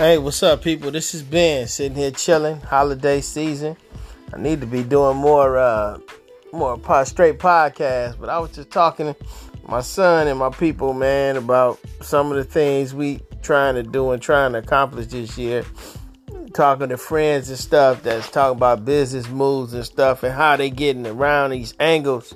Hey, what's up, people? This is Ben sitting here chilling. Holiday season. I need to be doing more, uh, more straight podcasts. But I was just talking to my son and my people, man, about some of the things we trying to do and trying to accomplish this year talking to friends and stuff that's talking about business moves and stuff and how they getting around these angles.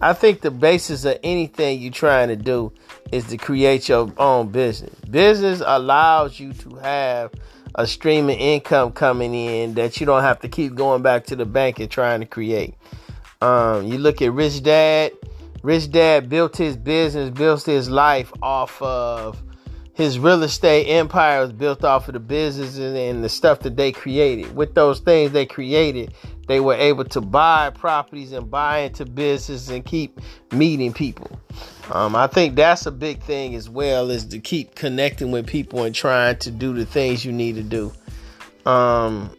I think the basis of anything you're trying to do is to create your own business. Business allows you to have a stream of income coming in that you don't have to keep going back to the bank and trying to create. Um, you look at Rich Dad. Rich Dad built his business, built his life off of his real estate empire was built off of the businesses and the stuff that they created. With those things they created, they were able to buy properties and buy into business and keep meeting people. Um, I think that's a big thing as well is to keep connecting with people and trying to do the things you need to do. Um,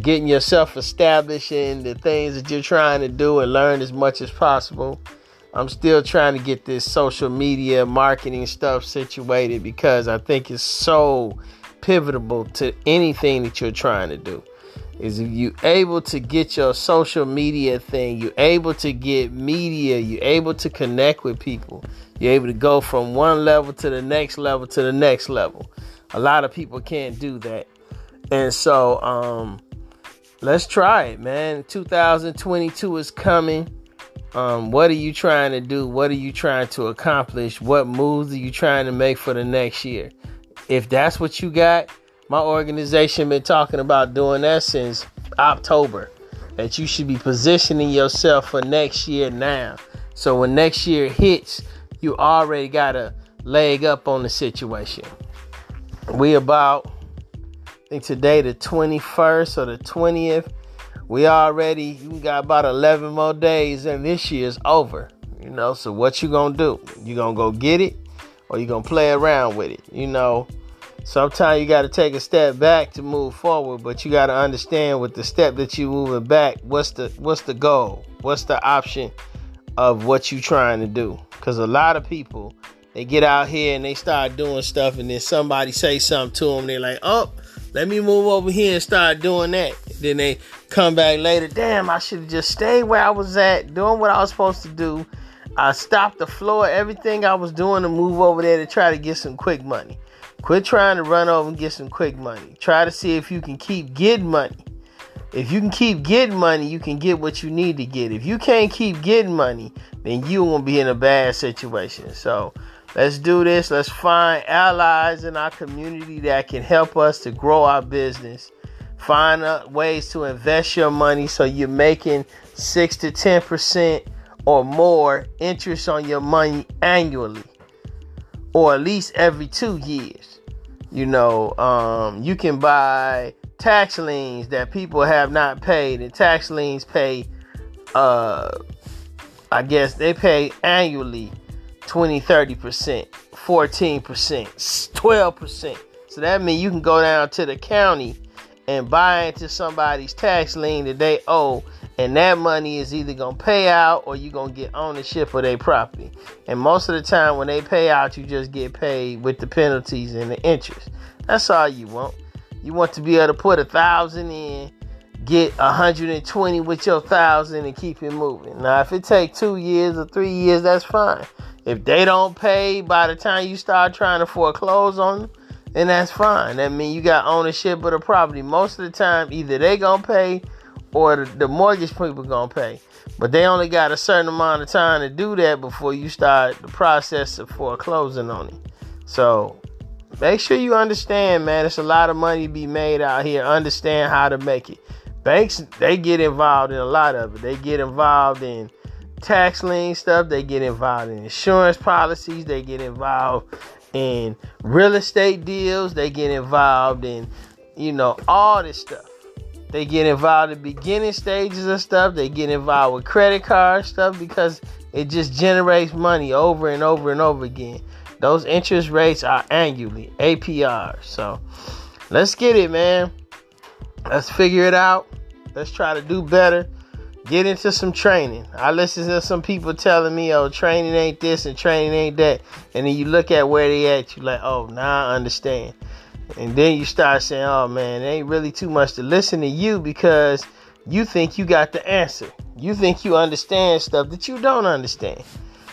getting yourself established in the things that you're trying to do and learn as much as possible. I'm still trying to get this social media marketing stuff situated because I think it's so pivotal to anything that you're trying to do. Is if you able to get your social media thing, you're able to get media, you're able to connect with people, you're able to go from one level to the next level to the next level. A lot of people can't do that. And so um let's try it, man. 2022 is coming um, what are you trying to do? What are you trying to accomplish? What moves are you trying to make for the next year? If that's what you got, my organization been talking about doing that since October. That you should be positioning yourself for next year now. So when next year hits, you already got a leg up on the situation. We about I think today the 21st or the 20th we already we got about 11 more days and this year's over you know so what you gonna do? You gonna go get it or you gonna play around with it you know? Sometimes you got to take a step back to move forward but you got to understand with the step that you moving back what's the what's the goal? What's the option of what you trying to do? Because a lot of people they get out here and they start doing stuff and then somebody say something to them they're like oh let me move over here and start doing that. Then they come back later. Damn, I should have just stayed where I was at, doing what I was supposed to do. I stopped the floor, everything I was doing to move over there to try to get some quick money. Quit trying to run over and get some quick money. Try to see if you can keep getting money. If you can keep getting money, you can get what you need to get. If you can't keep getting money, then you won't be in a bad situation. So let's do this. Let's find allies in our community that can help us to grow our business Find ways to invest your money so you're making six to ten percent or more interest on your money annually, or at least every two years. You know, um, you can buy tax liens that people have not paid, and tax liens pay. Uh, I guess they pay annually 20, 30 percent, 14 percent, 12 percent. So that means you can go down to the county and buy into somebody's tax lien that they owe and that money is either gonna pay out or you're gonna get ownership of their property. And most of the time when they pay out, you just get paid with the penalties and the interest. That's all you want. You want to be able to put a thousand in, get a 120 with your thousand and keep it moving. Now if it take two years or three years, that's fine. If they don't pay by the time you start trying to foreclose on them, and that's fine. That means you got ownership of the property. Most of the time, either they gonna pay or the, mortgage people gonna pay. But they only got a certain amount of time to do that before you start the process of foreclosing on it. So make sure you understand, man. It's a lot of money to be made out here. Understand how to make it. Banks they get involved in a lot of it. They get involved in tax lien stuff. They get involved in insurance policies. They get involved in real estate deals. They get involved in, you know, all this stuff. They get involved in beginning stages of stuff. They get involved with credit card stuff because it just generates money over and over and over again. Those interest rates are annually APR. So let's get it, man. Let's figure it out. Let's try to do better get into some training. I listen to some people telling me, oh, training ain't this and training ain't that. And then you look at where they at, you like, oh, now I understand. And then you start saying, oh man, it ain't really too much to listen to you because you think you got the answer. You think you understand stuff that you don't understand.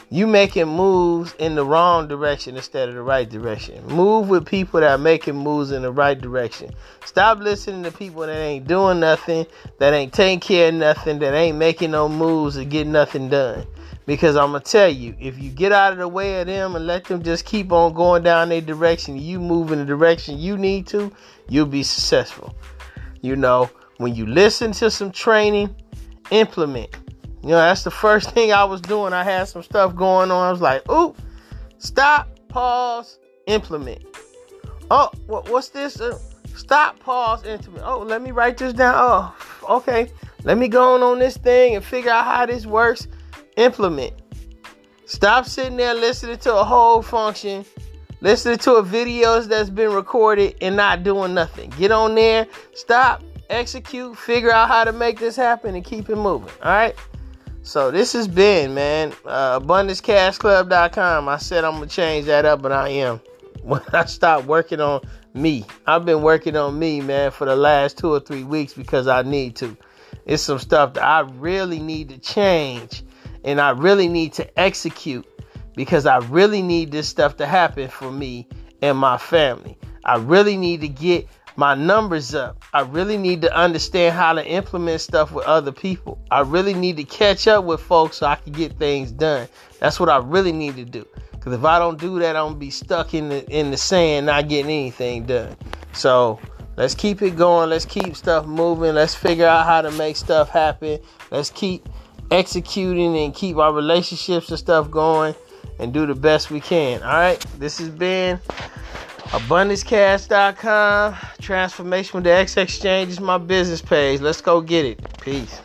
You making moves in the wrong direction instead of the right direction. Move with people that are making moves in the right direction. Stop listening to people that ain't doing nothing, that ain't taking care of nothing, that ain't making no moves and get nothing done. Because I'm gonna tell you, if you get out of the way of them and let them just keep on going down their direction, you move in the direction you need to, you'll be successful. You know, when you listen to some training, implement. You know, that's the first thing I was doing. I had some stuff going on. I was like, ooh, stop, pause, implement. Oh, what, what's this? Uh, stop, pause, implement. Oh, let me write this down. Oh, okay. Let me go on on this thing and figure out how this works implement. Stop sitting there listening to a whole function, listening to a videos that's been recorded and not doing nothing. Get on there, stop, execute, figure out how to make this happen and keep it moving. All right. So this has been, man, uh, abundancecashclub.com. I said I'm gonna change that up, but I am. When I stop working on me, I've been working on me, man, for the last two or three weeks because I need to. It's some stuff that I really need to change and I really need to execute because I really need this stuff to happen for me and my family. I really need to get my numbers up. I really need to understand how to implement stuff with other people. I really need to catch up with folks so I can get things done. That's what I really need to do. Because if I don't do that, I'm gonna be stuck in the in the sand, not getting anything done. So let's keep it going. Let's keep stuff moving. Let's figure out how to make stuff happen. Let's keep executing and keep our relationships and stuff going and do the best we can. All right. This has been abundancecast.com. Transformation with the X Exchange is my business page. Let's go get it. Peace.